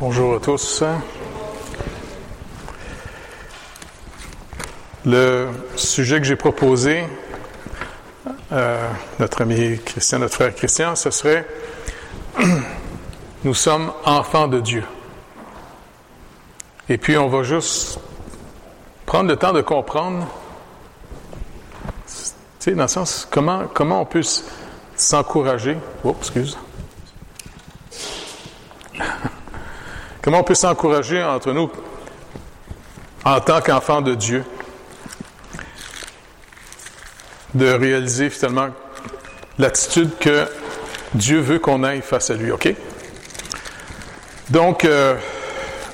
Bonjour à tous. Le sujet que j'ai proposé, euh, notre ami Christian, notre frère Christian, ce serait Nous sommes enfants de Dieu. Et puis on va juste prendre le temps de comprendre, tu sais, dans le sens, comment, comment on peut s'encourager. Oh, excuse. Comment on peut s'encourager entre nous en tant qu'enfants de Dieu de réaliser finalement l'attitude que Dieu veut qu'on aille face à lui, OK? Donc, euh,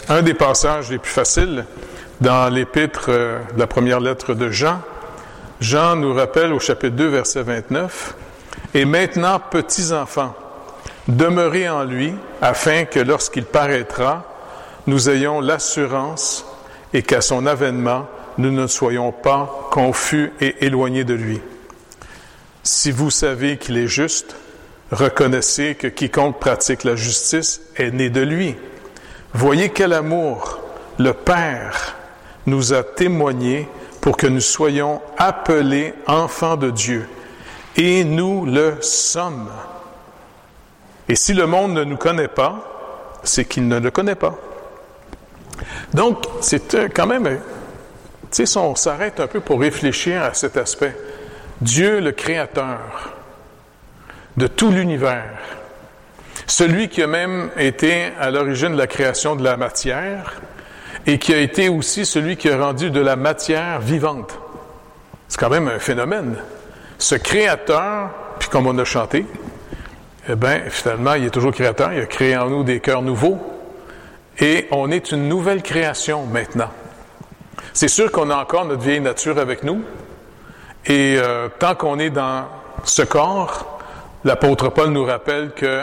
un des passages les plus faciles dans l'épître, euh, la première lettre de Jean, Jean nous rappelle au chapitre 2, verset 29, Et maintenant, petits enfants, demeurez en lui, afin que lorsqu'il paraîtra, nous ayons l'assurance et qu'à son avènement, nous ne soyons pas confus et éloignés de lui. Si vous savez qu'il est juste, reconnaissez que quiconque pratique la justice est né de lui. Voyez quel amour le Père nous a témoigné pour que nous soyons appelés enfants de Dieu. Et nous le sommes. Et si le monde ne nous connaît pas, c'est qu'il ne le connaît pas. Donc, c'est euh, quand même, euh, tu sais, on s'arrête un peu pour réfléchir à cet aspect. Dieu, le Créateur de tout l'univers, celui qui a même été à l'origine de la création de la matière et qui a été aussi celui qui a rendu de la matière vivante. C'est quand même un phénomène. Ce Créateur, puis comme on a chanté, eh bien, finalement, il est toujours créateur, il a créé en nous des cœurs nouveaux, et on est une nouvelle création maintenant. C'est sûr qu'on a encore notre vieille nature avec nous, et euh, tant qu'on est dans ce corps, l'apôtre Paul nous rappelle que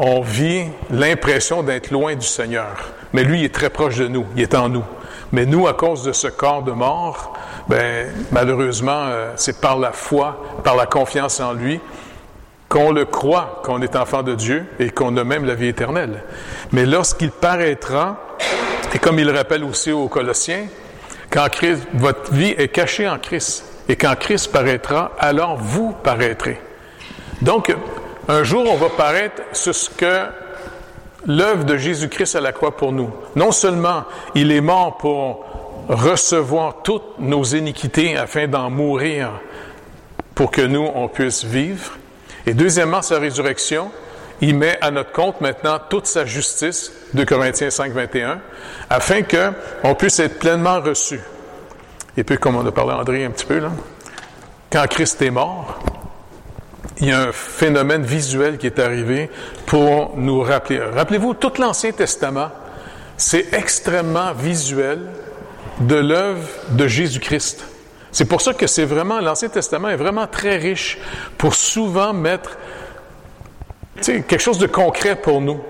on vit l'impression d'être loin du Seigneur. Mais lui, il est très proche de nous, il est en nous. Mais nous, à cause de ce corps de mort, ben, malheureusement, euh, c'est par la foi, par la confiance en lui, qu'on le croit, qu'on est enfant de Dieu et qu'on a même la vie éternelle. Mais lorsqu'il paraîtra, et comme il le rappelle aussi aux Colossiens, quand Christ, votre vie est cachée en Christ. Et quand Christ paraîtra, alors vous paraîtrez. Donc, un jour, on va paraître sur ce que l'œuvre de Jésus-Christ à la croix pour nous. Non seulement il est mort pour recevoir toutes nos iniquités afin d'en mourir pour que nous, on puisse vivre, et deuxièmement, sa résurrection, il met à notre compte maintenant toute sa justice, de Corinthiens 5, 21, afin qu'on puisse être pleinement reçu. Et puis, comme on a parlé André un petit peu, quand Christ est mort, il y a un phénomène visuel qui est arrivé pour nous rappeler. Rappelez-vous, tout l'Ancien Testament, c'est extrêmement visuel de l'œuvre de Jésus-Christ. C'est pour ça que c'est vraiment, l'Ancien Testament est vraiment très riche pour souvent mettre quelque chose de concret pour nous.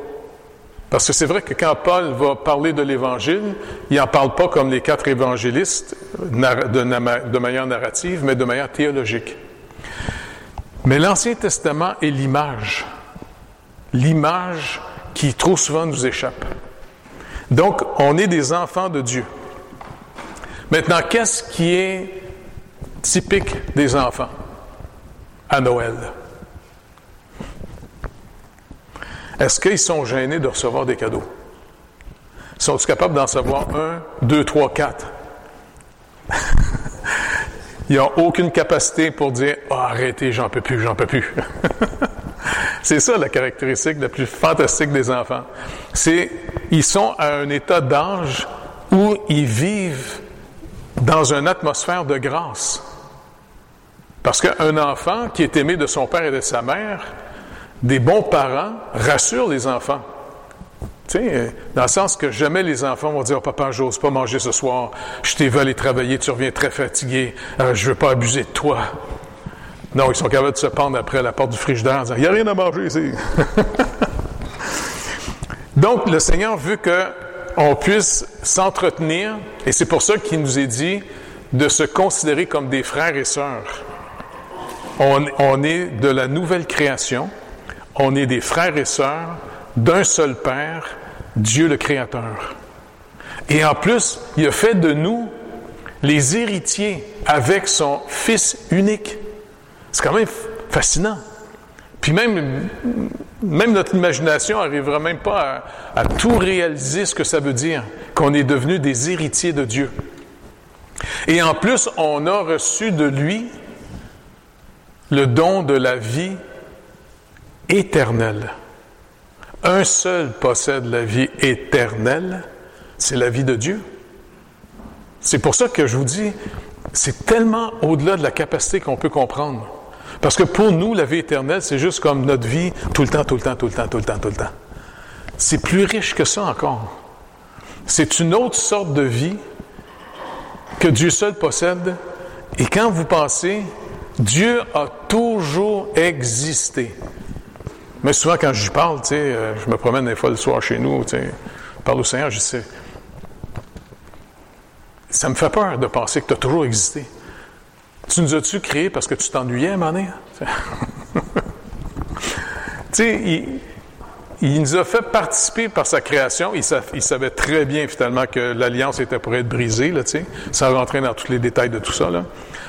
Parce que c'est vrai que quand Paul va parler de l'Évangile, il n'en parle pas comme les quatre évangélistes de manière narrative, mais de manière théologique. Mais l'Ancien Testament est l'image. L'image qui trop souvent nous échappe. Donc, on est des enfants de Dieu. Maintenant, qu'est-ce qui est typique des enfants à Noël. Est-ce qu'ils sont gênés de recevoir des cadeaux? Sont-ils capables d'en recevoir un, deux, trois, quatre? Ils n'ont aucune capacité pour dire oh, arrêtez, j'en peux plus, j'en peux plus. C'est ça la caractéristique la plus fantastique des enfants. C'est ils sont à un état d'âge où ils vivent dans une atmosphère de grâce. Parce qu'un enfant qui est aimé de son père et de sa mère, des bons parents rassurent les enfants. Tu sais, dans le sens que jamais les enfants vont dire oh, Papa, j'ose pas manger ce soir, je t'ai vu aller travailler, tu reviens très fatigué, euh, je veux pas abuser de toi. Non, ils sont capables de se pendre après la porte du frigidaire en disant Il n'y a rien à manger ici. Donc, le Seigneur veut qu'on puisse s'entretenir, et c'est pour ça qu'il nous est dit de se considérer comme des frères et sœurs. On, est de la nouvelle création. On est des frères et sœurs d'un seul Père, Dieu le Créateur. Et en plus, il a fait de nous les héritiers avec son Fils unique. C'est quand même fascinant. Même notre imagination n'arrivera même pas à, à, tout réaliser ce que ça veut dire, qu'on est devenu des héritiers de Dieu. Et en plus, on a reçu de lui le don de la vie éternelle. Un seul possède la vie éternelle, c'est la vie de Dieu. C'est pour ça que je vous dis, c'est tellement au-delà de la capacité qu'on peut comprendre. Parce que pour nous, la vie éternelle, c'est juste comme notre vie tout le temps, tout le temps, tout le temps, tout le temps, tout le temps. C'est plus riche que ça encore. C'est une autre sorte de vie que Dieu seul possède. Et quand vous pensez, Dieu a toujours existé. Mais souvent, quand je parle, tu sais, euh, je me promène des fois le soir chez nous, tu sais, je parle au Seigneur, je sais. Ça me fait peur de penser que tu as toujours existé. Tu nous as-tu créé parce que tu t'ennuyais à un moment donné? tu sais, il, nous a fait participer par sa création. Il, savait très bien finalement que l'alliance était pour être brisée, sans rentrer dans tous les détails de tout ça.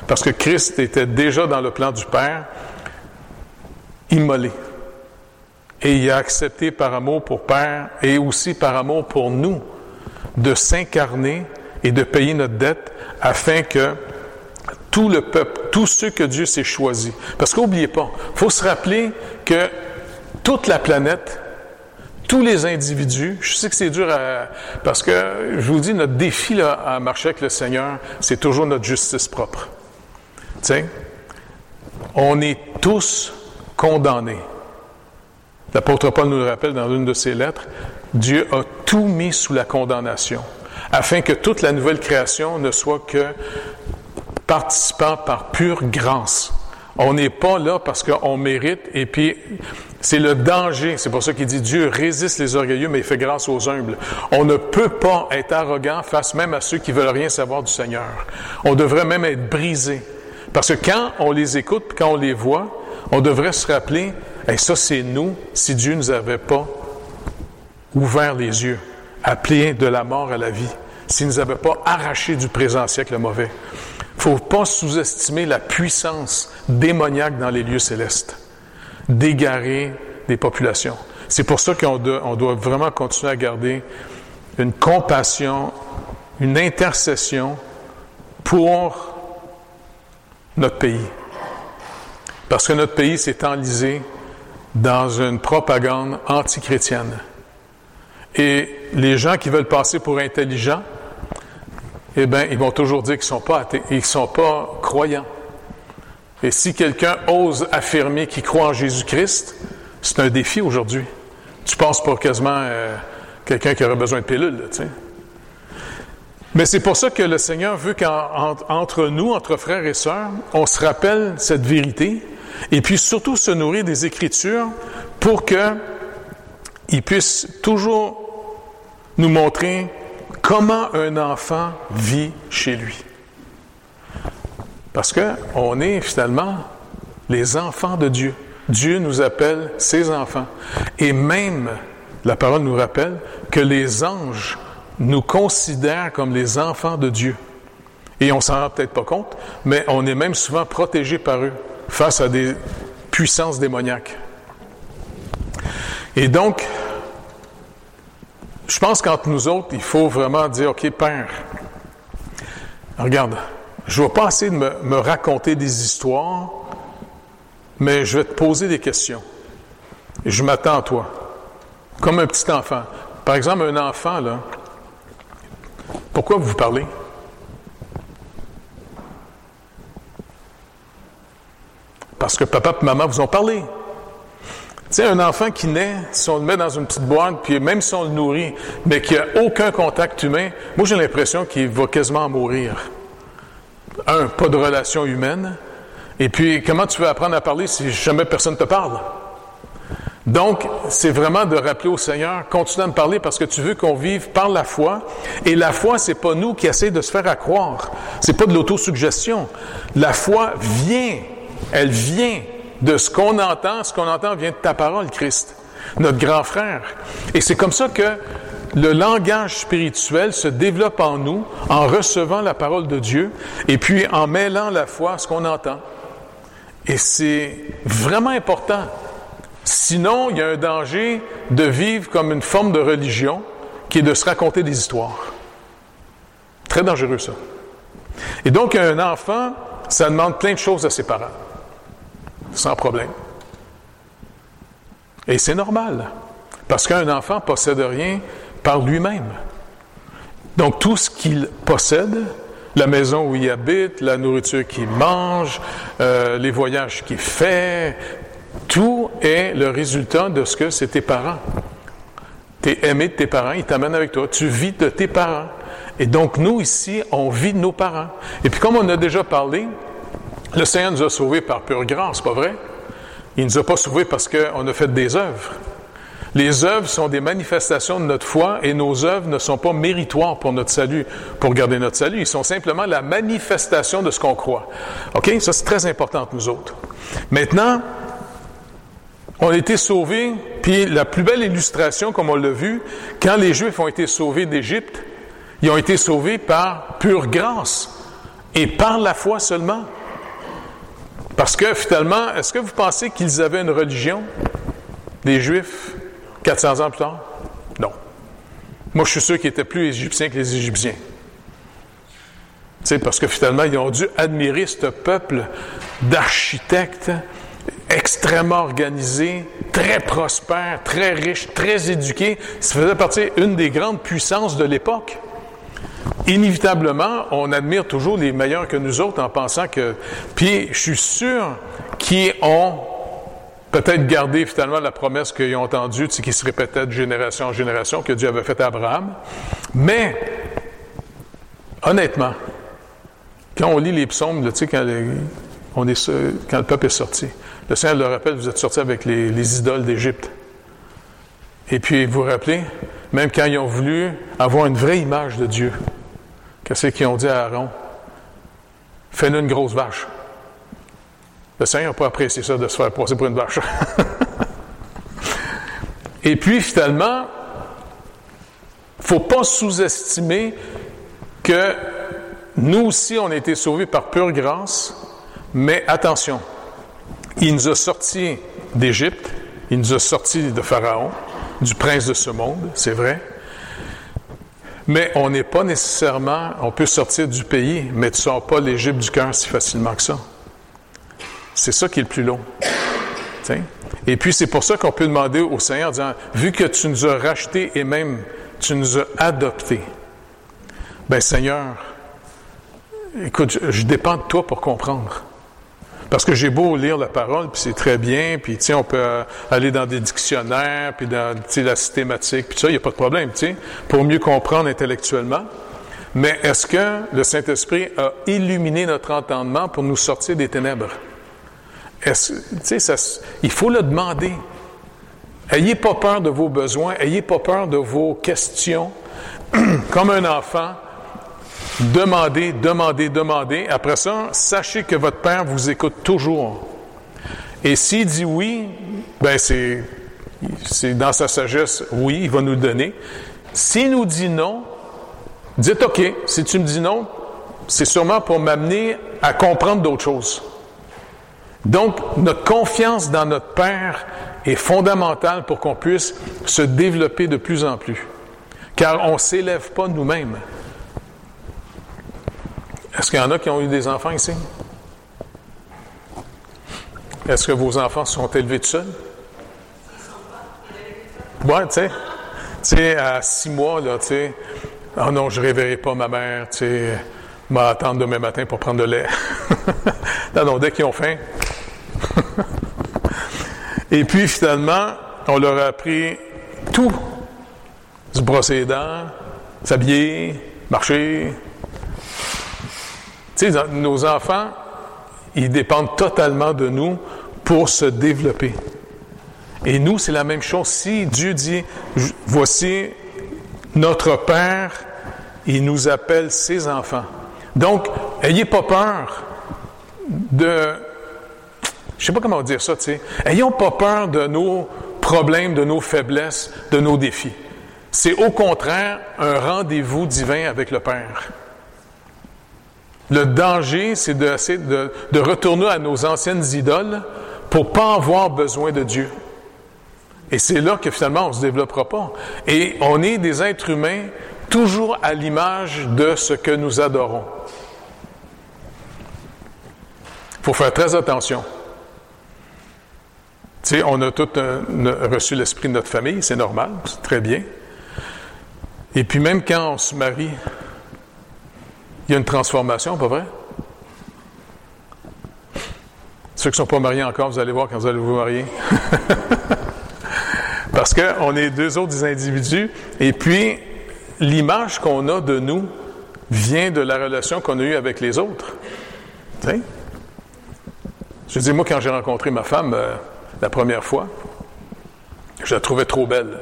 Parce que Christ était déjà dans le plan du Père, immolé. Et il a accepté par amour pour Père et aussi par amour pour nous de s'incarner et de payer notre dette afin que tout le peuple, tous ceux que Dieu s'est choisi. Parce qu'oubliez pas, il faut se rappeler que toute la planète, tous les individus, je sais que c'est dur à, parce que je vous dis, notre défi à marcher avec le Seigneur, c'est toujours notre justice propre. Tu sais, on est tous condamnés. L'apôtre Paul nous le rappelle dans une de ses lettres, Dieu a tout mis sous la condamnation, afin que toute la nouvelle création ne soit que participant par pure grâce. On n'est pas là parce qu'on mérite et puis c'est le danger. C'est pour ça qu'il dit Dieu résiste les orgueilleux, mais il fait grâce aux humbles. On ne peut pas être arrogant face même à ceux qui veulent rien savoir du Seigneur. On devrait même être brisé. Parce que quand on les écoute, quand on les voit, on devrait se rappeler, et ça c'est nous, si Dieu ne nous avait pas ouvert les yeux, appelé de la mort à la vie, s'il ne nous avait pas arraché du présent siècle le mauvais faut pas sous-estimer la puissance démoniaque dans les lieux célestes, d'égarer des populations. C'est pour ça qu'on doit, on doit vraiment continuer à garder une compassion, une intercession pour notre pays. Parce que notre pays s'est enlisé dans une propagande antichrétienne. Et les gens qui veulent passer pour intelligents, eh bien, ils vont toujours dire qu'ils ne sont pas pas croyants. Et si quelqu'un ose affirmer qu'il croit en Jésus-Christ, c'est un défi aujourd'hui. Tu penses pour quasiment euh, quelqu'un qui aurait besoin de pilules, tu sais. Mais c'est pour ça que le Seigneur veut qu'entre nous, entre frères et sœurs, on se rappelle cette vérité et puis surtout se nourrir des Écritures pour qu'il puisse toujours nous montrer comment un enfant vit chez lui? Parce que on est finalement les enfants de Dieu. Dieu nous appelle ses enfants. Et même, la parole nous rappelle que les anges nous considèrent comme les enfants de Dieu. Et on s'en rend peut-être pas compte, mais on est même souvent protégé par eux face à des puissances démoniaques. Et donc, je pense qu'entre nous autres, il faut vraiment dire, OK, Père, regarde, je ne vais pas essayer de me, raconter des histoires, mais je vais te poser des questions. Et je m'attends à toi, comme un petit enfant. Par exemple, un enfant, là, pourquoi vous parlez? Parce que papa et maman vous ont parlé. Sais, un enfant qui naît, si on le met dans une petite boîte, puis même si on le nourrit, mais qui n'a aucun contact humain, moi j'ai l'impression qu'il va quasiment mourir. Un, pas de relation humaine. Et puis, comment tu veux apprendre à parler si jamais personne ne te parle? Donc, c'est vraiment de rappeler au Seigneur, continue à me parler parce que tu veux qu'on vive par la foi. Et la foi, c'est pas nous qui essayons de se faire à croire. C'est pas de l'autosuggestion. La foi vient. Elle vient de ce qu'on entend. Ce qu'on entend vient de ta parole, Christ, notre grand frère. Et c'est comme ça que le langage spirituel se développe en nous en recevant la parole de Dieu et puis en mêlant la foi à ce qu'on entend. Et c'est vraiment important. Sinon, il y a un danger de vivre comme une forme de religion qui est de se raconter des histoires. Très dangereux ça. Et donc, un enfant, ça demande plein de choses à ses parents. Sans problème. Et c'est normal. Parce qu'un enfant possède rien par lui-même. Donc, tout ce qu'il possède, la maison où il habite, la nourriture qu'il mange, euh, les voyages qu'il fait, tout est le résultat de ce que c'est tes parents. Tu es aimé de tes parents, ils t'amènent avec toi. Tu vis de tes parents. Et donc, nous, ici, on vit de nos parents. Et puis, comme on a déjà parlé, le Seigneur nous a sauvés par pure grâce, pas vrai? Il ne nous a pas sauvés parce qu'on a fait des œuvres. Les œuvres sont des manifestations de notre foi et nos œuvres ne sont pas méritoires pour notre salut, pour garder notre salut. Ils sont simplement la manifestation de ce qu'on croit. OK? Ça, c'est très important pour nous autres. Maintenant, on a été sauvés, puis la plus belle illustration, comme on l'a vu, quand les Juifs ont été sauvés d'Égypte, ils ont été sauvés par pure grâce et par la foi seulement. Parce que finalement, est-ce que vous pensez qu'ils avaient une religion, les Juifs, 400 ans plus tard? Non. Moi, je suis sûr qu'ils étaient plus égyptiens que les Égyptiens. C'est parce que finalement, ils ont dû admirer ce peuple d'architectes extrêmement organisés, très prospères, très riches, très éduqués. Ça faisait partie d'une des grandes puissances de l'époque inévitablement, on admire toujours les meilleurs que nous autres en pensant que... Puis je suis sûr qu'ils ont peut-être gardé finalement la promesse qu'ils ont entendue, qui se répétait de génération en génération, que Dieu avait faite à Abraham. Mais, honnêtement, quand on lit les psaumes, tu sais, quand, le peuple est sorti, le Seigneur le rappelle, vous êtes sortis avec les, les idoles d'Égypte. Et puis, vous vous rappelez, même quand ils ont voulu avoir une vraie image de Dieu, Qu'est-ce qu'ils ont dit à Aaron? Fais-nous une grosse vache. Le Seigneur n'a pas apprécié ça de se faire passer pour une vache. Et puis, finalement, il ne faut pas sous-estimer que nous aussi, on a été sauvés par pure grâce, mais attention, il nous a sortis d'Égypte, il nous a sortis de Pharaon, du prince de ce monde, c'est vrai, mais on n'est pas nécessairement, on peut sortir du pays, mais tu ne sors pas l'Égypte du cœur si facilement que ça. C'est ça qui est le plus long. Et puis c'est pour ça qu'on peut demander au Seigneur, disant, vu que tu nous as rachetés et même tu nous as adoptés, ben Seigneur, écoute, je dépends de toi pour comprendre. Parce que j'ai beau lire la parole, puis c'est très bien, puis tu on peut euh, aller dans des dictionnaires, puis dans la systématique, puis ça, il n'y a pas de problème, tu sais, pour mieux comprendre intellectuellement. Mais est-ce que le Saint-Esprit a illuminé notre entendement pour nous sortir des ténèbres? Ça, il faut le demander. Ayez pas peur de vos besoins, ayez pas peur de vos questions. Comme un enfant, Demandez, demandez, demandez. Après ça, sachez que votre Père vous écoute toujours. Et s'il dit oui, ben c'est, c'est dans sa sagesse, oui, il va nous le donner. S'il nous dit non, dites OK, si tu me dis non, c'est sûrement pour m'amener à comprendre d'autres choses. Donc, notre confiance dans notre Père est fondamentale pour qu'on puisse se développer de plus en plus. Car on ne s'élève pas nous-mêmes. Est-ce qu'il y en a qui ont eu des enfants ici? Est-ce que vos enfants sont élevés tout seuls? Oui, tu sais. Tu sais, à six mois, là, tu sais. Oh non, je ne réveillerai pas ma mère, tu sais. M'attendre demain matin pour prendre de lait. non, non, dès qu'ils ont faim. Et puis, finalement, on leur a appris tout. Se brosser les dents, s'habiller, marcher, nos enfants, ils dépendent totalement de nous pour se développer. Et nous, c'est la même chose. Si Dieu dit, voici notre Père, il nous appelle ses enfants. Donc, ayez pas peur de, je sais pas comment dire ça, tu sais, ayons pas peur de nos problèmes, de nos faiblesses, de nos défis. C'est au contraire un rendez-vous divin avec le Père. Le danger, c'est de, retourner à nos anciennes idoles pour pas avoir besoin de Dieu. Et c'est là que finalement on se développera pas. Et on est des êtres humains toujours à l'image de ce que nous adorons. Il faut faire très attention. Tu sais, on a tous reçu l'esprit de notre famille, c'est normal, c'est très bien. Et puis même quand on se marie, il y a une transformation, pas vrai? Ceux qui ne sont pas mariés encore, vous allez voir quand vous allez vous marier. Parce qu'on est deux autres individus, et puis l'image qu'on a de nous vient de la relation qu'on a eue avec les autres. Tu sais? Je dis, moi, quand j'ai rencontré ma femme euh, la première fois, je la trouvais trop belle.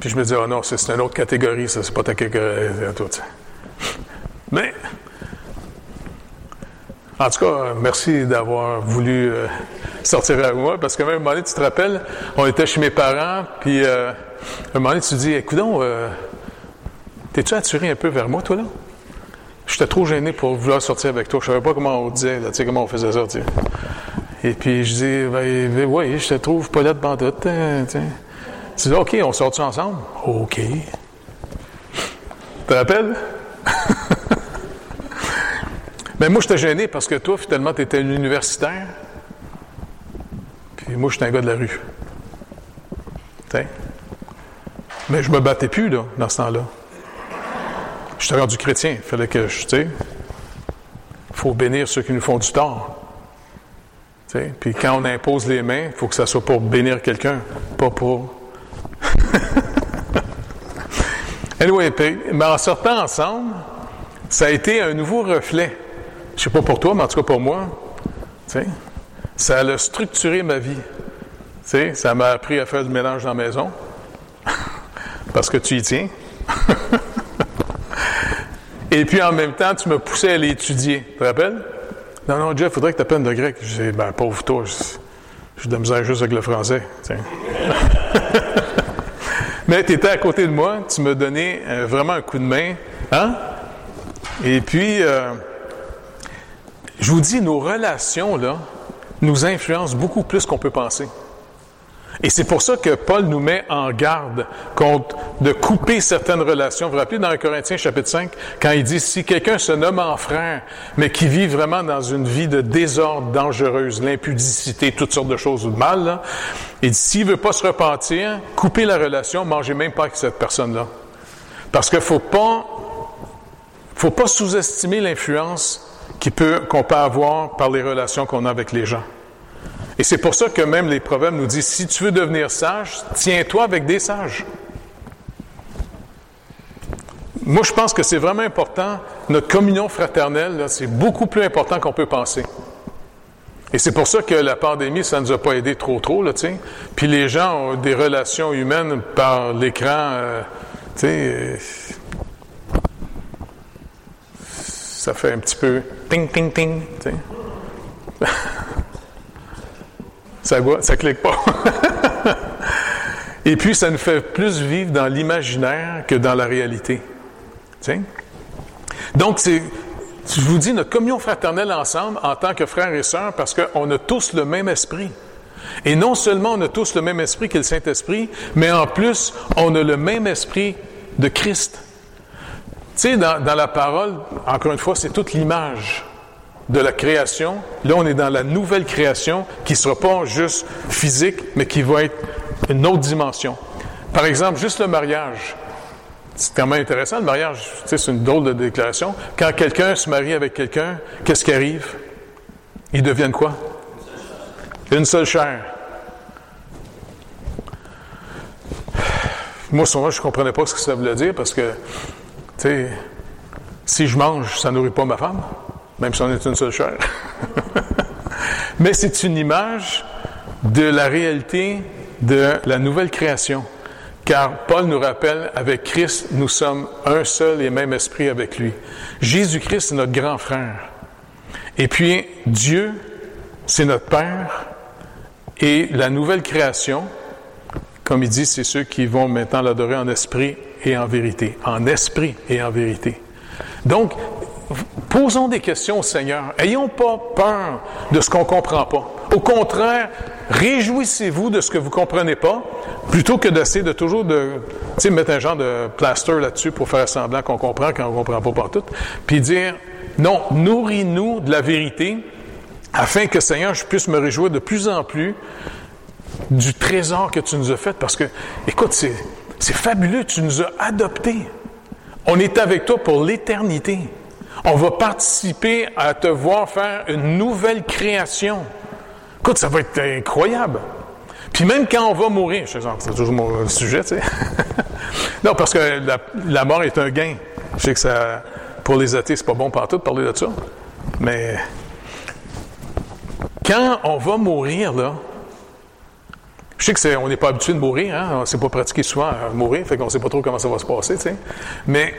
Puis je me disais, oh non, c'est une autre catégorie, ça, c'est pas ta catégorie toi. Mais, en tout cas, merci d'avoir voulu euh, sortir avec moi, parce que même un moment donné, tu te rappelles, on était chez mes parents, puis euh, un moment donné, tu dis, écoute, euh, t'es-tu attiré un peu vers moi, toi, là? J'étais trop gêné pour vouloir sortir avec toi. Je savais pas comment on disait, tu sais, comment on faisait ça, tu. Et puis, je dis, ben, ben oui, je te trouve pas là de bandotte, tu sais. dis, OK, on sort-tu ensemble? OK. Tu te rappelles? Mais moi, j'étais gêné parce que toi, finalement, tu étais un universitaire. Puis moi, j'étais un gars de la rue. sais. Mais je me battais plus, là, dans ce temps-là. J'étais rendu chrétien. Il fallait que je, tu faut bénir ceux qui nous font du tort. sais. Puis quand on impose les mains, il faut que ça soit pour bénir quelqu'un, pas pour. anyway, mais en sortant ensemble, ça a été un nouveau reflet. Je sais pas pour toi, mais en tout cas pour moi, ça a structuré ma vie. ça m'a appris à faire du ménage dans la maison, parce que tu y tiens. Et puis en même temps, tu me poussais à l'étudier. Tu te rappelles? Non, non, Jeff, il faudrait que tu apprennes de grec. Je dis, ben, pauvre toi, je, de misère juste avec le français. Mais tu étais à côté de moi, tu me donnais euh, vraiment un coup de main. Hein? Et puis, euh, je vous dis, nos relations, là, nous influencent beaucoup plus qu'on peut penser. Et c'est pour ça que Paul nous met en garde contre de couper certaines relations. Vous vous rappelez dans 1 Corinthiens chapitre 5, quand il dit, si quelqu'un se nomme en frère, mais qui vit vraiment dans une vie de désordre dangereuse, l'impudicité, toutes sortes de choses de mal, il dit, s'il veut pas se repentir, couper la relation, mangez même pas avec cette personne-là. Parce qu'il faut pas, faut pas sous-estimer l'influence qu'on peut, peut avoir par les relations qu'on a avec les gens. Et c'est pour ça que même les proverbes nous disent, si tu veux devenir sage, tiens-toi avec des sages. Moi, je pense que c'est vraiment important. Notre communion fraternelle, c'est beaucoup plus important qu'on peut penser. Et c'est pour ça que la pandémie, ça ne nous a pas aidé trop, trop. Puis les gens ont des relations humaines par l'écran, euh, tu sais. Euh, ça fait un petit peu ting, ting, ting. Ça ne ça clique pas. Et puis, ça nous fait plus vivre dans l'imaginaire que dans la réalité. Donc, c'est, je vous dis, notre communion fraternelle ensemble, en tant que frères et sœurs, parce qu'on a tous le même esprit. Et non seulement on a tous le même esprit que le Saint-Esprit, mais en plus, on a le même esprit de Christ. Sais, dans, la parole, encore une fois, c'est toute l'image de la création. Là, on est dans la nouvelle création qui ne sera pas juste physique, mais qui va être une autre dimension. Par exemple, juste le mariage. C'est quand intéressant, le mariage. C'est une drôle de déclaration. Quand quelqu'un se marie avec quelqu'un, qu'est-ce qui arrive? Ils deviennent quoi? Une seule chair. Moi, souvent, je ne comprenais pas ce que ça voulait dire parce que, sais, si je mange, ça nourrit pas ma femme même si on est une seule chair. Mais c'est une image de la réalité de la nouvelle création. Car Paul nous rappelle, avec Christ, nous sommes un seul et même esprit avec lui. Jésus-Christ est notre grand frère. Et puis, Dieu, c'est notre Père. Et la nouvelle création, Comme il dit, c'est ceux qui vont maintenant l'adorer en esprit et en vérité. En esprit et en vérité. Donc, posons des questions au Seigneur. Ayons pas peur de ce qu'on ne comprend pas. Au contraire, réjouissez-vous de ce que vous ne comprenez pas, plutôt que d'essayer de toujours de, mettre un genre de plaster là-dessus pour faire semblant qu'on comprend quand on ne comprend pas partout, puis dire, non, nourris-nous de la vérité, afin que, Seigneur, je puisse me réjouir de plus en plus du trésor que tu nous as fait, parce que, écoute, c'est, c'est fabuleux, tu nous as adoptés. On est avec toi pour l'éternité. On va participer à te voir faire une nouvelle création. Écoute, ça va être incroyable. Puis même quand on va mourir, c'est toujours mon sujet, tu sais. non, parce que la, mort est un gain. Je sais que ça, pour les athées, c'est pas bon partout de parler de ça. Mais quand on va mourir, là, je sais que on n'est pas habitué de mourir, hein? on ne s'est pas pratiqué souvent à mourir, fait qu'on ne sait pas trop comment ça va se passer. Mais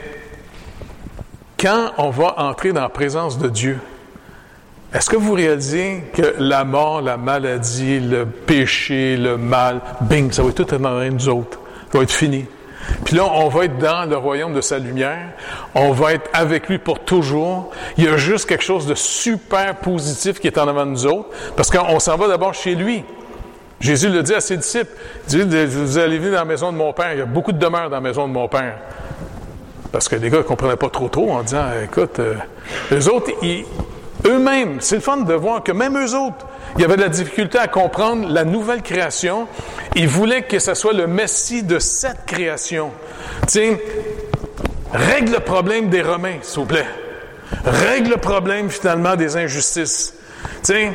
quand on va entrer dans la présence de Dieu, est-ce que vous réalisez que la mort, la maladie, le péché, le mal, bing, ça va être tout dans nous autres. Ça va être fini. Puis là, on va être dans le royaume de sa lumière. On va être avec lui pour toujours. Il y a juste quelque chose de super positif qui est en avant de nous autres, parce qu'on s'en va d'abord chez lui. Jésus le dit à ses disciples. Il dit, vous allez vivre dans la maison de mon Père. Il y a beaucoup de demeures dans la maison de mon Père. Parce que les gars ne comprenaient pas trop trop en disant, écoute, euh, eux autres, eux-mêmes, c'est le fun de voir que même eux autres, il y avait de la difficulté à comprendre la nouvelle création. Ils voulaient que ce soit le Messie de cette création. Tiens, règle le problème des Romains, s'il vous plaît. Règle le problème finalement des injustices. Tiens,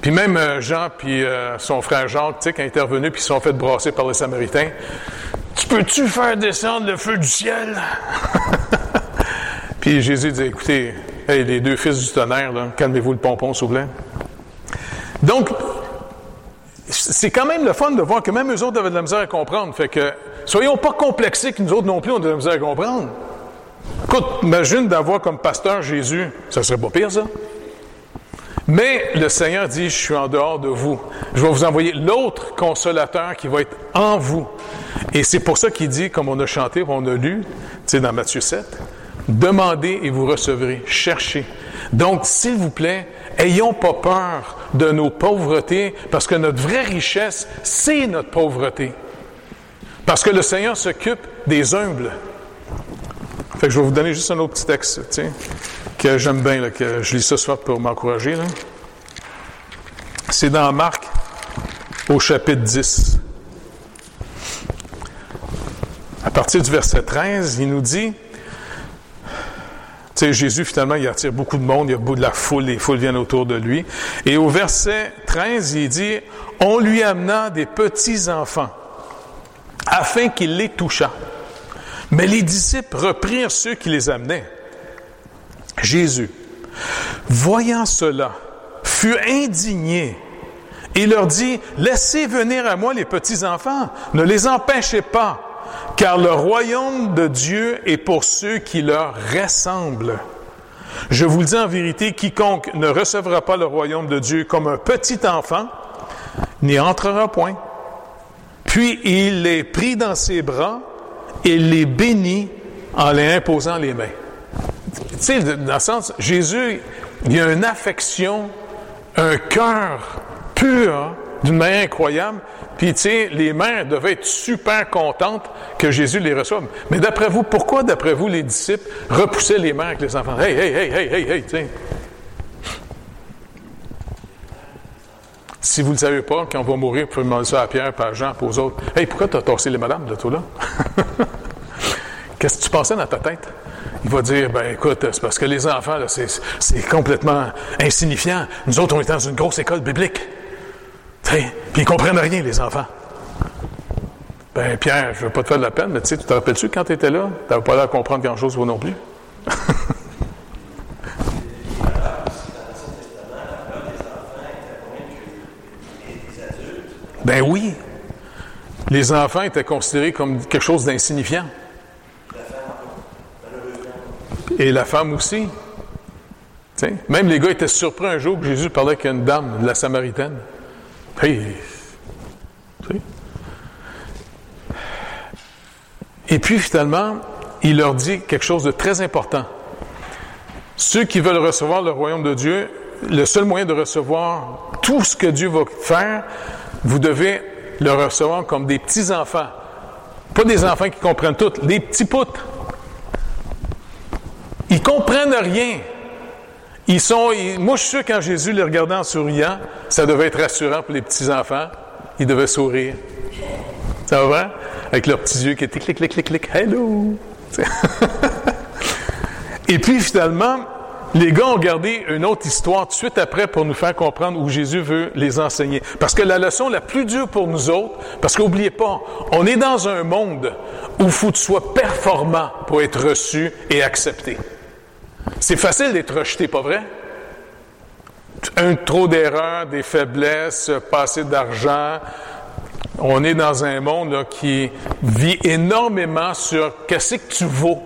puis même euh, Jean puis euh, son frère Jacques, tu sais, ils intervenu puis ils sont fait brasser par les Samaritains, tu peux-tu faire descendre le feu du ciel? puis Jésus dit, écoutez, les deux fils du tonnerre, calmez-vous le pompon, s'il vous plaît. Donc, c'est quand même le fun de voir que même eux autres avaient de la misère à comprendre. Fait que, soyons pas complexés que nous autres non plus, on a de la misère à comprendre. Écoute, imagine d'avoir comme pasteur Jésus. Ça serait pas pire, ça? Mais le Seigneur dit, je suis en dehors de vous. Je vais vous envoyer l'autre consolateur qui va être en vous. Et c'est pour ça qu'il dit, comme on a chanté, on a lu, tu sais, dans Matthieu 7, demandez et vous recevrez, cherchez. Donc, s'il vous plaît, ayons pas peur de nos pauvretés, parce que notre vraie richesse, c'est notre pauvreté. Parce que le Seigneur s'occupe des humbles. Fait que je vais vous donner juste un autre petit texte, tiens que j'aime bien, que je lis ce soir pour m'encourager. C'est dans Marc, au chapitre 10. À partir du verset 13, il nous dit, tu sais, Jésus, finalement, il attire beaucoup de monde, il y a beaucoup de la foule, les foules viennent autour de lui. Et au verset 13, il dit, on lui amena des petits enfants, afin qu'il les touchât. Mais les disciples reprirent ceux qui les amenaient. Jésus, voyant cela, fut indigné et leur dit, laissez venir à moi les petits-enfants, ne les empêchez pas, car le royaume de Dieu est pour ceux qui leur ressemblent. Je vous le dis en vérité, quiconque ne recevra pas le royaume de Dieu comme un petit enfant, n'y entrera point. Puis il les prit dans ses bras et les bénit en les imposant les mains tu sais, dans le sens, Jésus, il a une affection, un cœur pur d'une manière incroyable. Puis, tu les mères devaient être super contentes que Jésus les reçoive. Mais d'après vous, pourquoi, d'après vous, les disciples repoussaient les mères avec les enfants? Hey, hey, hey, hey, hey, hey, tu. Si vous ne le savez pas, quand on va mourir, vous pouvez demander ça à Pierre, à Jean, puis aux autres. Hey, pourquoi tu as torsé les madames de tout là? Qu'est-ce que tu pensais dans ta tête? Il va dire, ben écoute, c'est parce que les enfants, c'est complètement insignifiant. Nous autres, on est dans une grosse école biblique. Puis ils comprennent rien, les enfants. Ben Pierre, je ne veux pas te faire de la peine, mais tu sais, tu te rappelles-tu quand tu étais là? Tu n'avais pas l'air de comprendre grand-chose, vous non plus. ben oui. Les enfants étaient considérés comme quelque chose d'insignifiant. Et la femme aussi. même les gars étaient surpris un jour que Jésus parlait avec une dame, la Samaritaine. Et puis finalement, il leur dit quelque chose de très important. Ceux qui veulent recevoir le royaume de Dieu, le seul moyen de recevoir tout ce que Dieu va faire, vous devez le recevoir comme des petits-enfants. Pas des enfants qui comprennent tout, des petits poutres. Comprennent rien. Ils sont, moi, je suis sûr quand Jésus les regardait en souriant, ça devait être rassurant pour les petits-enfants. Ils devaient sourire. Ça va? Avec leurs petits yeux qui étaient clic, clic, clic, clic, hello! Et puis finalement, les gars ont gardé une autre histoire tout de suite après pour nous faire comprendre où Jésus veut les enseigner. Parce que la leçon la plus dure pour nous autres, parce qu'oubliez pas, on est dans un monde où il faut que tu sois performant pour être reçu et accepté. C'est facile d'être rejeté, pas vrai? Un trop d'erreurs, des faiblesses, passer d'argent. On est dans un monde qui vit énormément sur qu'est-ce que tu vaux.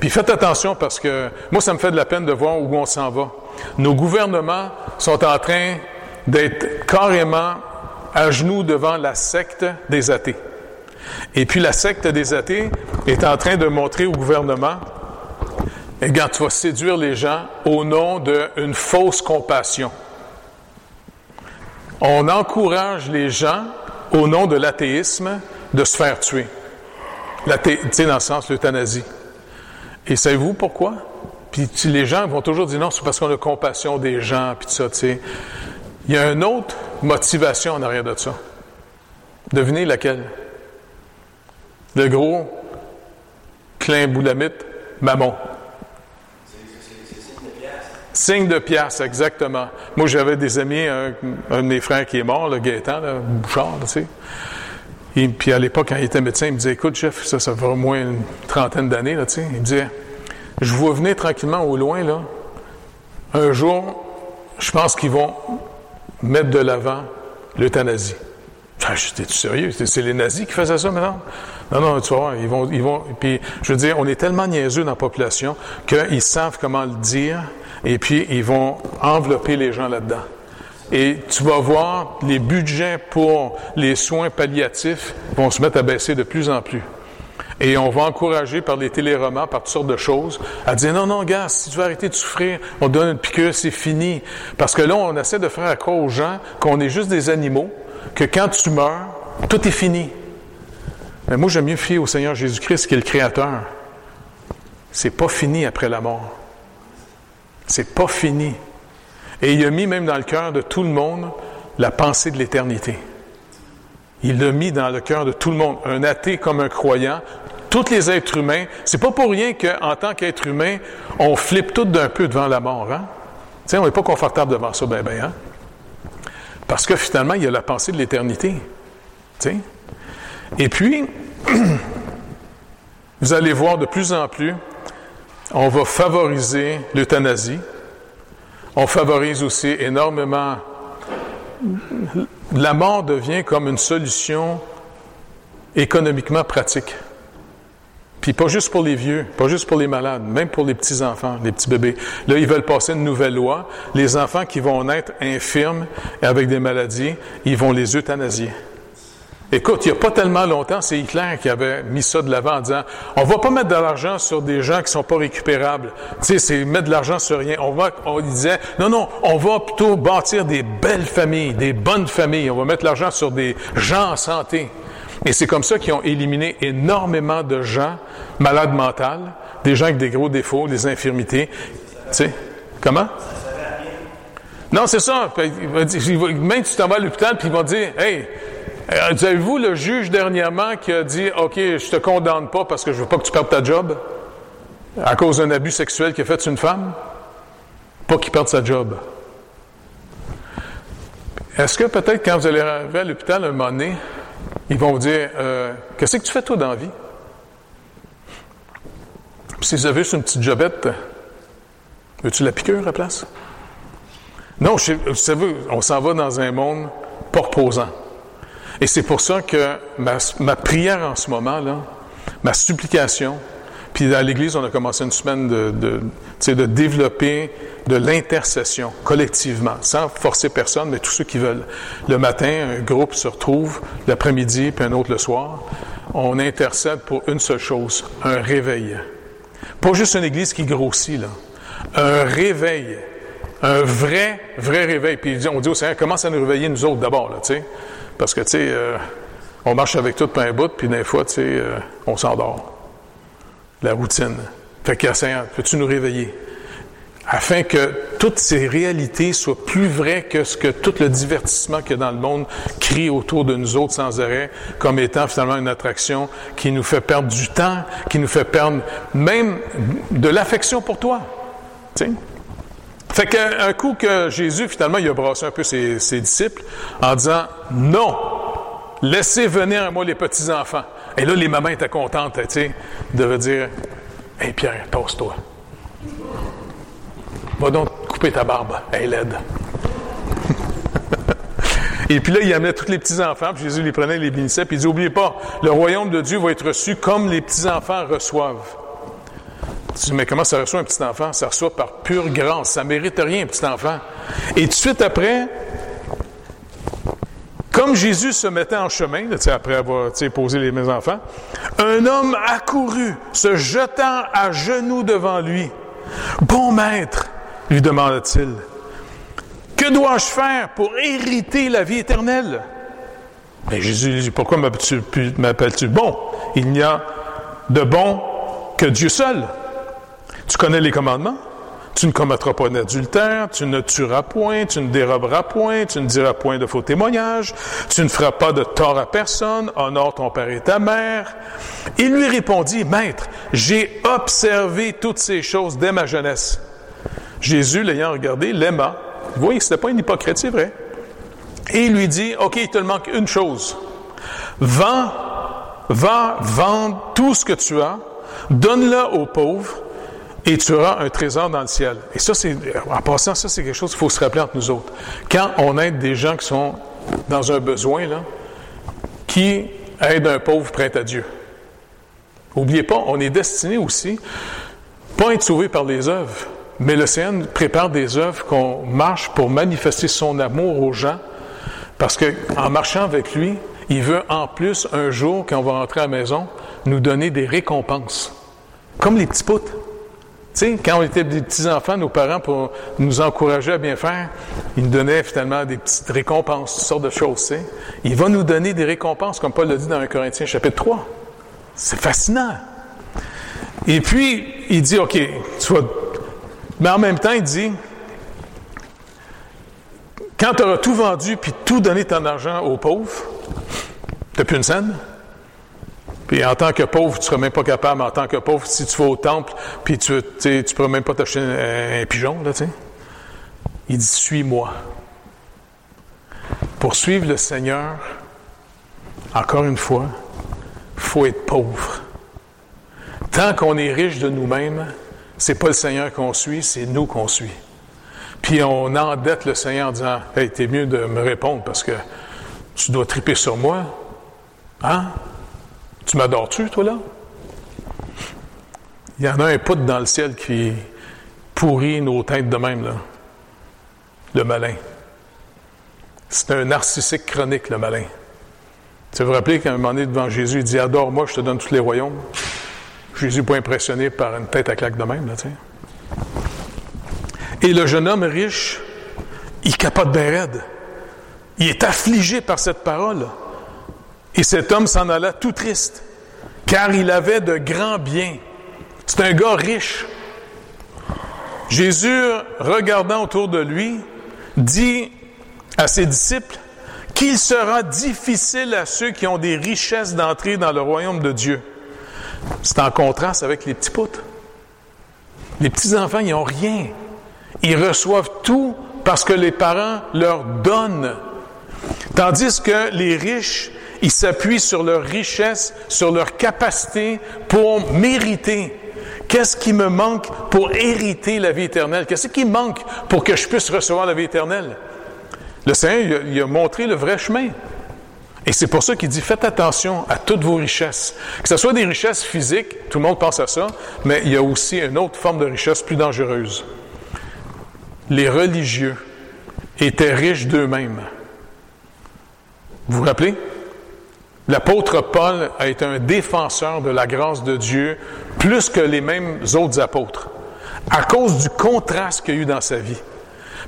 Puis faites attention parce que moi, ça me fait de la peine de voir où on s'en va. Nos gouvernements sont en train d'être carrément à genoux devant la secte des athées. Et puis la secte des athées est en train de montrer au gouvernement, eh bien, tu vas séduire les gens au nom d'une fausse compassion. On encourage les gens au nom de l'athéisme de se faire tuer. Tu sais, dans le sens l'euthanasie. Et savez-vous pourquoi? Puis les gens vont toujours dire non, c'est parce qu'on a compassion des gens, puis ça, tu sais. Il y a une autre motivation en arrière de ça. Devinez laquelle? Le gros clin boulamite, mammon. Signe de pièce, exactement. Moi, j'avais des amis, un, de mes frères qui est mort, le Gaétan, le Bouchard, tu sais. Et puis à l'époque, quand il était médecin, il me disait Écoute, chef, ça, ça fait au moins une trentaine d'années, là, tu sais. Il me disait Je vois venir tranquillement au loin, là. Un jour, je pense qu'ils vont mettre de l'avant l'euthanasie. Ah, J'étais sérieux? C'est les nazis qui faisaient ça maintenant? Non, non, tu vois, ils vont, ils vont. Puis, je veux dire, on est tellement niaiseux dans la population qu'ils savent comment le dire, et puis ils vont envelopper les gens là-dedans. Et tu vas voir, les budgets pour les soins palliatifs vont se mettre à baisser de plus en plus. Et on va encourager par les téléromans, par toutes sortes de choses, à dire non, non, gars, si tu veux arrêter de souffrir, on te donne une piqûre, c'est fini. Parce que là, on essaie de faire croire aux gens qu'on est juste des animaux, que quand tu meurs, tout est fini. Mais moi, j'aime mieux fier au Seigneur Jésus-Christ qui est le Créateur. C'est pas fini après la mort. C'est pas fini. Et il a mis même dans le cœur de tout le monde la pensée de l'éternité. Il l'a mis dans le cœur de tout le monde, un athée comme un croyant. Tous les êtres humains, c'est pas pour rien qu'en tant qu'être humain, on flippe tout d'un peu devant la mort. Hein? sais, on n'est pas confortable devant ça, ben, ben, hein? Parce que finalement, il y a la pensée de l'éternité. Et puis, vous allez voir de plus en plus, on va favoriser l'euthanasie. On favorise aussi énormément. La mort devient comme une solution économiquement pratique. Puis pas juste pour les vieux, pas juste pour les malades, même pour les petits-enfants, les petits bébés. Là, ils veulent passer une nouvelle loi. Les enfants qui vont naître infirmes et avec des maladies, ils vont les euthanasier. Écoute, il n'y a pas tellement longtemps, c'est Hitler qui avait mis ça de l'avant en disant on va pas mettre de l'argent sur des gens qui sont pas récupérables. Tu sais, c'est mettre de l'argent sur rien. On va, on disait non, non, on va plutôt bâtir des belles familles, des bonnes familles. On va mettre l'argent sur des gens en santé. Et c'est comme ça qu'ils ont éliminé énormément de gens malades mentales, des gens avec des gros défauts, des infirmités. Tu sais, comment? Non, c'est ça. Même si tu t'en vas à l'hôpital, puis ils vont dire, hey, euh, avez-vous le juge dernièrement qui a dit OK, je te condamne pas parce que je veux pas que tu perdes ta job? À cause d'un abus sexuel qui a fait une femme? Pas qu'il perde sa job. Est-ce que peut-être quand vous allez arriver à l'hôpital un moment donné, ils vont vous dire euh, Qu'est-ce que tu fais toi dans la vie? Si vous avez une petite jobette, veux-tu la piqûre à la place? Non, vous savez, on s'en va dans un monde pas reposant. Et c'est pour ça que ma, prière en ce moment, là, ma supplication, puis à l'Église, on a commencé une semaine de, de, de développer de l'intercession collectivement, sans forcer personne, mais tous ceux qui veulent. Le matin, un groupe se retrouve, l'après-midi, puis un autre le soir. on intercède pour une seule chose, un réveil. Pas juste une église qui grossit, là. Un réveil. Un vrai, vrai réveil. Puis on dit au Seigneur, commence à nous réveiller nous autres d'abord, là, tu sais. Parce que, tu sais, euh, on marche avec tout plein bout, puis des fois, tu sais, euh, on s'endort. La routine. Fait que, Seigneur, peux-tu nous réveiller? afin que toutes ces réalités soient plus vraies que ce que tout le divertissement qu'il y a dans le monde crie autour de nous autres sans arrêt, comme étant finalement une attraction qui nous fait perdre du temps, qui nous fait perdre même de l'affection pour toi. Fait qu'un coup que Jésus, finalement, il a brassé un peu ses, disciples en disant, non, laissez venir à moi les petits-enfants. Et là, les mamans étaient contentes, tu sais, de dire, hé Pierre, pose-toi. Va donc couper ta barbe, elle est laide. Et puis là, il amenait tous les petits-enfants, puis Jésus les prenait, les bénissait, puis il dit, oubliez pas, le royaume de Dieu va être reçu comme les petits-enfants reçoivent. Tu dis, mais comment ça reçoit un petit-enfant? Ça reçoit par pure grâce. Ça mérite rien, un petit-enfant. Et tout de suite après, comme Jésus se mettait en chemin, après avoir posé les mes enfants, un homme accourut, se jetant à genoux devant lui. Bon maître, lui demanda-t-il. Que dois-je faire pour hériter la vie éternelle? Mais Jésus lui dit, pourquoi m'appelles-tu bon? Il n'y a de bon que Dieu seul. Tu connais les commandements? Tu ne commettras pas d'adultère, tu ne tueras point, tu ne déroberas point, tu ne diras point de faux témoignages, tu ne feras pas de tort à personne, honore ton père et ta mère. Il lui répondit, Maître, j'ai observé toutes ces choses dès ma jeunesse. Jésus, l'ayant regardé, l'aima. Vous voyez, ce n'était pas une hypocrite, c'est vrai. Et il lui dit, OK, il te manque une chose. Vends, va vendre tout ce que tu as, donne-le aux pauvres, et tu auras un trésor dans le ciel. Et ça, c'est, en passant, ça, c'est quelque chose qu'il faut se rappeler entre nous autres. Quand on aide des gens qui sont dans un besoin, là, qui aide un pauvre prêt à Dieu? N'oubliez pas, on est destiné aussi, pas à être sauvé par les œuvres, mais le Seigneur prépare des œuvres qu'on marche pour manifester son amour aux gens, parce qu'en marchant avec lui, il veut en plus, un jour, quand on va rentrer à la maison, nous donner des récompenses. Comme les petits poutres. Tu sais, quand on était des petits-enfants, nos parents, pour nous encourager à bien faire, ils nous donnaient finalement des petites récompenses, toutes sortes de choses. Tu sais. Il va nous donner des récompenses, comme Paul l'a dit dans 1 Corinthiens chapitre 3. C'est fascinant. Et puis, il dit, OK, tu vas mais en même temps, il dit, quand tu auras tout vendu puis tout donné ton argent aux pauvres, tu n'as plus une scène. Puis en tant que pauvre, tu ne seras même pas capable, en tant que pauvre, si tu vas au temple, puis tu ne pourras même pas t'acheter un, pigeon, là, tu sais. Il dit, suis-moi. Pour suivre le Seigneur, encore une fois, il faut être pauvre. Tant qu'on est riche de nous-mêmes, c'est pas le Seigneur qu'on suit, c'est nous qu'on suit. Puis on endette le Seigneur en disant Hey, t'es mieux de me répondre parce que tu dois triper sur moi. Hein? Tu m'adores-tu, toi, là? Il y en a un poutre dans le ciel qui pourrit nos têtes de même, là. Le malin. C'est un narcissique chronique, le malin. Tu vous rappelez qu'à un moment donné, devant Jésus, il dit Adore-moi, je te donne tous les royaumes. Jésus pas impressionné par une tête à claque de même, là, sais. Et le jeune homme riche, il capote bien raide. Il est affligé par cette parole. Et cet homme s'en alla tout triste, car il avait de grands biens. C'est un gars riche. Jésus, regardant autour de lui, dit à ses disciples qu'il sera difficile à ceux qui ont des richesses d'entrer dans le royaume de Dieu. C'est en contraste avec les petits poutres. Les petits-enfants, ils n'ont rien. Ils reçoivent tout parce que les parents leur donnent. Tandis que les riches, ils s'appuient sur leur richesse, sur leur capacité pour mériter. Qu'est-ce qui me manque pour hériter la vie éternelle? Qu'est-ce qui manque pour que je puisse recevoir la vie éternelle? Le Seigneur, il a montré le vrai chemin. Et c'est pour ça qu'il dit faites attention à toutes vos richesses. Que ce soit des richesses physiques, tout le monde pense à ça, mais il y a aussi une autre forme de richesse plus dangereuse. Les religieux étaient riches d'eux-mêmes. Vous vous rappelez? L'apôtre Paul a été un défenseur de la grâce de Dieu plus que les mêmes autres apôtres, à cause du contraste qu'il y a eu dans sa vie.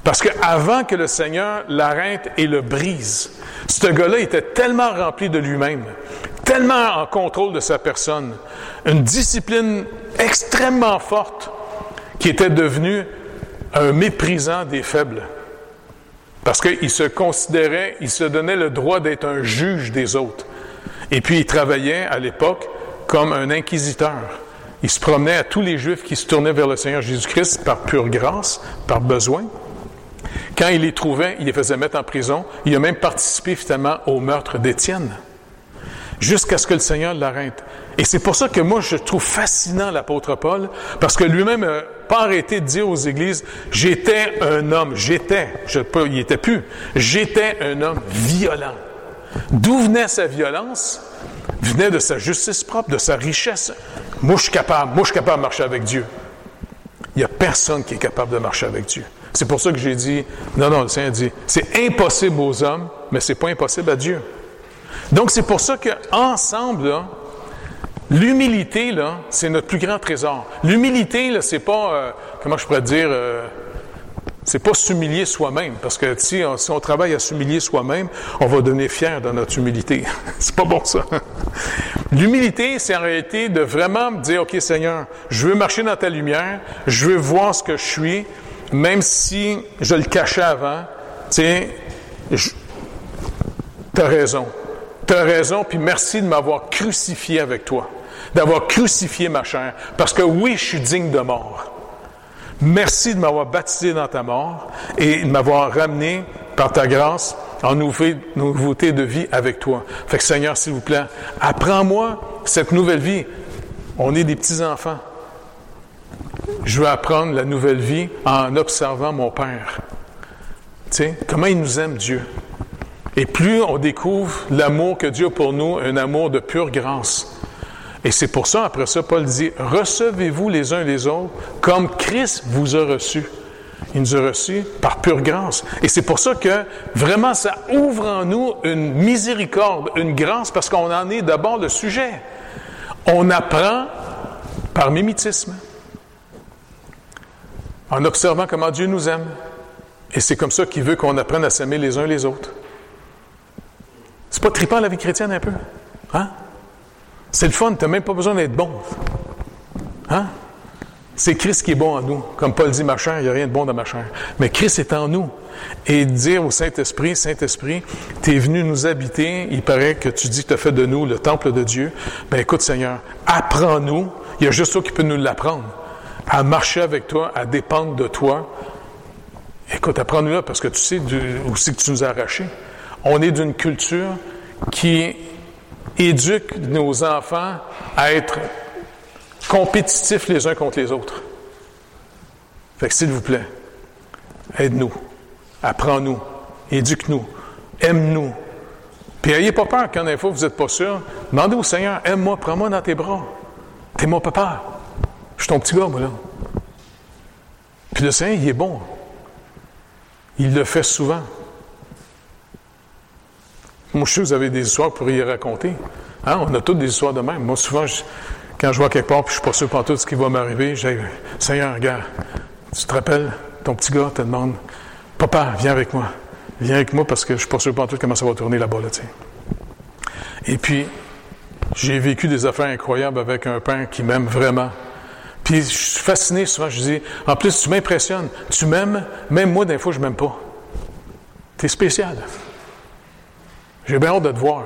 Parce qu'avant que le Seigneur l'arrête et le brise, ce gars-là était tellement rempli de lui-même, tellement en contrôle de sa personne, une discipline extrêmement forte, qui était devenu un méprisant des faibles. Parce qu'il se considérait, il se donnait le droit d'être un juge des autres. Et puis il travaillait à l'époque comme un inquisiteur. Il se promenait à tous les Juifs qui se tournaient vers le Seigneur Jésus-Christ par pure grâce, par besoin. Quand il les trouvait, il les faisait mettre en prison. Il a même participé finalement au meurtre d'Étienne, jusqu'à ce que le Seigneur l'arrête. Et c'est pour ça que moi, je trouve fascinant l'apôtre Paul, parce que lui-même n'a pas arrêté de dire aux églises, j'étais un homme, j'étais, je, il était plus, j'étais un homme violent. D'où venait sa violence? Venait de sa justice propre, de sa richesse. Moi, je suis capable, moi, je suis capable de marcher avec Dieu. Il n'y a personne qui est capable de marcher avec Dieu. C'est pour ça que j'ai dit, non, non, le Seigneur dit, c'est impossible aux hommes, mais c'est pas impossible à Dieu. Donc, c'est pour ça qu'ensemble, l'humilité, c'est notre plus grand trésor. L'humilité, là, c'est pas, euh, comment je pourrais dire, euh, c'est pas s'humilier soi-même, parce que si on, si on travaille à s'humilier soi-même, on va devenir fier de notre humilité. c'est pas bon ça. L'humilité, c'est en réalité de vraiment me dire, OK Seigneur, je veux marcher dans ta lumière, je veux voir ce que je suis, même si je le cachais avant. Tu sais, as raison. Tu as raison, puis merci de m'avoir crucifié avec toi, d'avoir crucifié ma chair, parce que oui, je suis digne de mort. Merci de m'avoir baptisé dans ta mort et de m'avoir ramené par ta grâce en nouveauté de vie avec toi. Fait que Seigneur, s'il vous plaît, apprends-moi cette nouvelle vie. On est des petits-enfants. Je veux apprendre la nouvelle vie en observant mon Père. Tu sais, comment il nous aime, Dieu. Et plus on découvre l'amour que Dieu a pour nous, un amour de pure grâce, et c'est pour ça, après ça, Paul dit, recevez-vous les uns les autres comme Christ vous a reçus. Il nous a reçus par pure grâce. Et c'est pour ça que vraiment ça ouvre en nous une miséricorde, une grâce, parce qu'on en est d'abord le sujet. On apprend par mimétisme, en observant comment Dieu nous aime. Et c'est comme ça qu'il veut qu'on apprenne à s'aimer les uns les autres. C'est pas trippant la vie chrétienne un peu? Hein? C'est le fun, tu n'as même pas besoin d'être bon. Hein? C'est Christ qui est bon en nous. Comme Paul dit, ma chair, il n'y a rien de bon dans ma chair. Mais Christ est en nous. Et dire au Saint-Esprit, Saint-Esprit, tu es venu nous habiter, il paraît que tu dis que tu as fait de nous le temple de Dieu. Ben écoute Seigneur, apprends-nous, il y a juste toi qui peut nous l'apprendre, à marcher avec toi, à dépendre de toi. Écoute, apprends-nous là parce que tu sais aussi que tu nous as arrachés. On est d'une culture qui éduque nos enfants à être compétitifs les uns contre les autres. Fait que s'il vous plaît, aide-nous, apprends-nous, éduque-nous, aime-nous. Puis ayez pas peur quand des fois vous n'êtes pas sûr. Demandez au Seigneur, aime-moi, prends-moi dans tes bras. T'es mon papa. Je suis ton petit gars, moi, là. Puis le Seigneur, il est bon. Il le fait souvent. Moi, je vous avez des histoires pour y raconter. Hein? On a toutes des histoires de même. Moi, souvent, quand je vois quelque part, puis je suis pas sûr pas tout ce qui va m'arriver, j'ai Seigneur, regarde, tu te rappelles, ton petit gars te demande, Papa, viens avec moi. Viens avec moi parce que je suis pas sûr pas tout comment ça va tourner là-bas, là, Et puis, j'ai vécu des affaires incroyables avec un père qui m'aime vraiment. Puis je suis fasciné souvent, je dis, en plus, tu m'impressionnes. Tu m'aimes, même moi, des fois, je m'aime pas. Tu es spécial. J'ai bien hâte de te voir.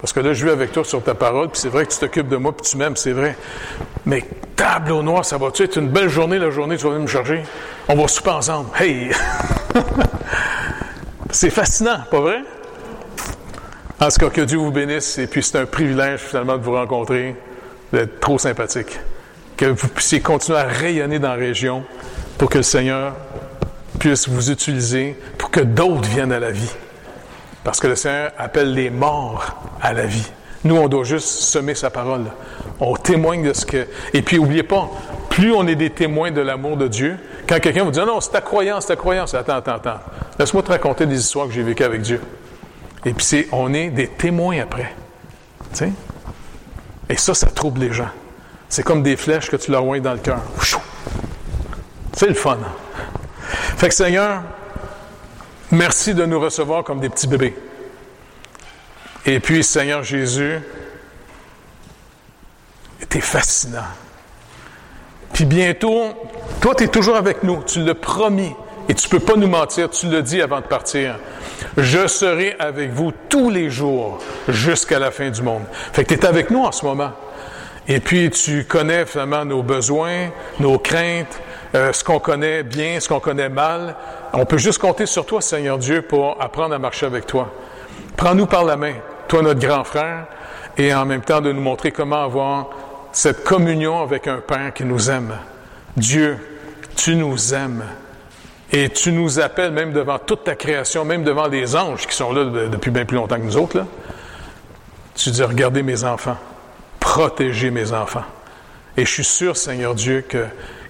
Parce que là, je vis avec toi sur ta parole, puis c'est vrai que tu t'occupes de moi, puis tu m'aimes, c'est vrai. Mais table au noir, ça va-tu être une belle journée, la journée, tu vas venir me charger? On va souper ensemble. Hey! c'est fascinant, pas vrai? En tout cas, que Dieu vous bénisse, et puis c'est un privilège finalement de vous rencontrer, d'être trop sympathique. Que vous puissiez continuer à rayonner dans la région pour que le Seigneur puisse vous utiliser, pour que d'autres viennent à la vie. Parce que le Seigneur appelle les morts à la vie. Nous, on doit juste semer sa parole. On témoigne de ce que... Et puis, n'oubliez pas, plus on est des témoins de l'amour de Dieu, quand quelqu'un vous dit, non, c'est ta croyance, ta croyance, attends, attends, attends. Laisse-moi te raconter des histoires que j'ai vécues avec Dieu. Et puis, c'est, on est des témoins après. sais? Et ça, ça trouble les gens. C'est comme des flèches que tu leur dans le cœur. C'est le fun. Fait que Seigneur, merci de nous recevoir comme des petits bébés. Et puis, Seigneur Jésus, tu es fascinant. Puis bientôt, toi, tu es toujours avec nous. Tu l'as promis. Et tu ne peux pas nous mentir. Tu le dis avant de partir. Je serai avec vous tous les jours jusqu'à la fin du monde. Fait que tu es avec nous en ce moment. Et puis, tu connais finalement nos besoins, nos craintes, euh, ce qu'on connaît bien, ce qu'on connaît mal. On peut juste compter sur toi, Seigneur Dieu, pour apprendre à marcher avec toi. Prends-nous par la main, toi notre grand frère, et en même temps de nous montrer comment avoir cette communion avec un Père qui nous aime. Dieu, tu nous aimes. Et tu nous appelles même devant toute ta création, même devant les anges qui sont là depuis bien plus longtemps que nous autres. Là. Tu dis, regardez mes enfants protéger mes enfants. Et je suis sûr, Seigneur Dieu, que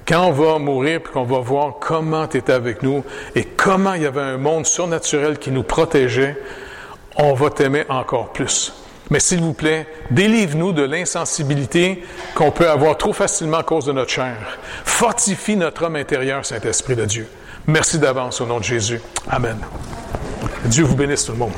quand on va mourir, puis qu'on va voir comment tu étais avec nous et comment il y avait un monde surnaturel qui nous protégeait, on va t'aimer encore plus. Mais s'il vous plaît, délivre-nous de l'insensibilité qu'on peut avoir trop facilement à cause de notre chair. Fortifie notre homme intérieur, Saint-Esprit de Dieu. Merci d'avance au nom de Jésus. Amen. Dieu vous bénisse tout le monde.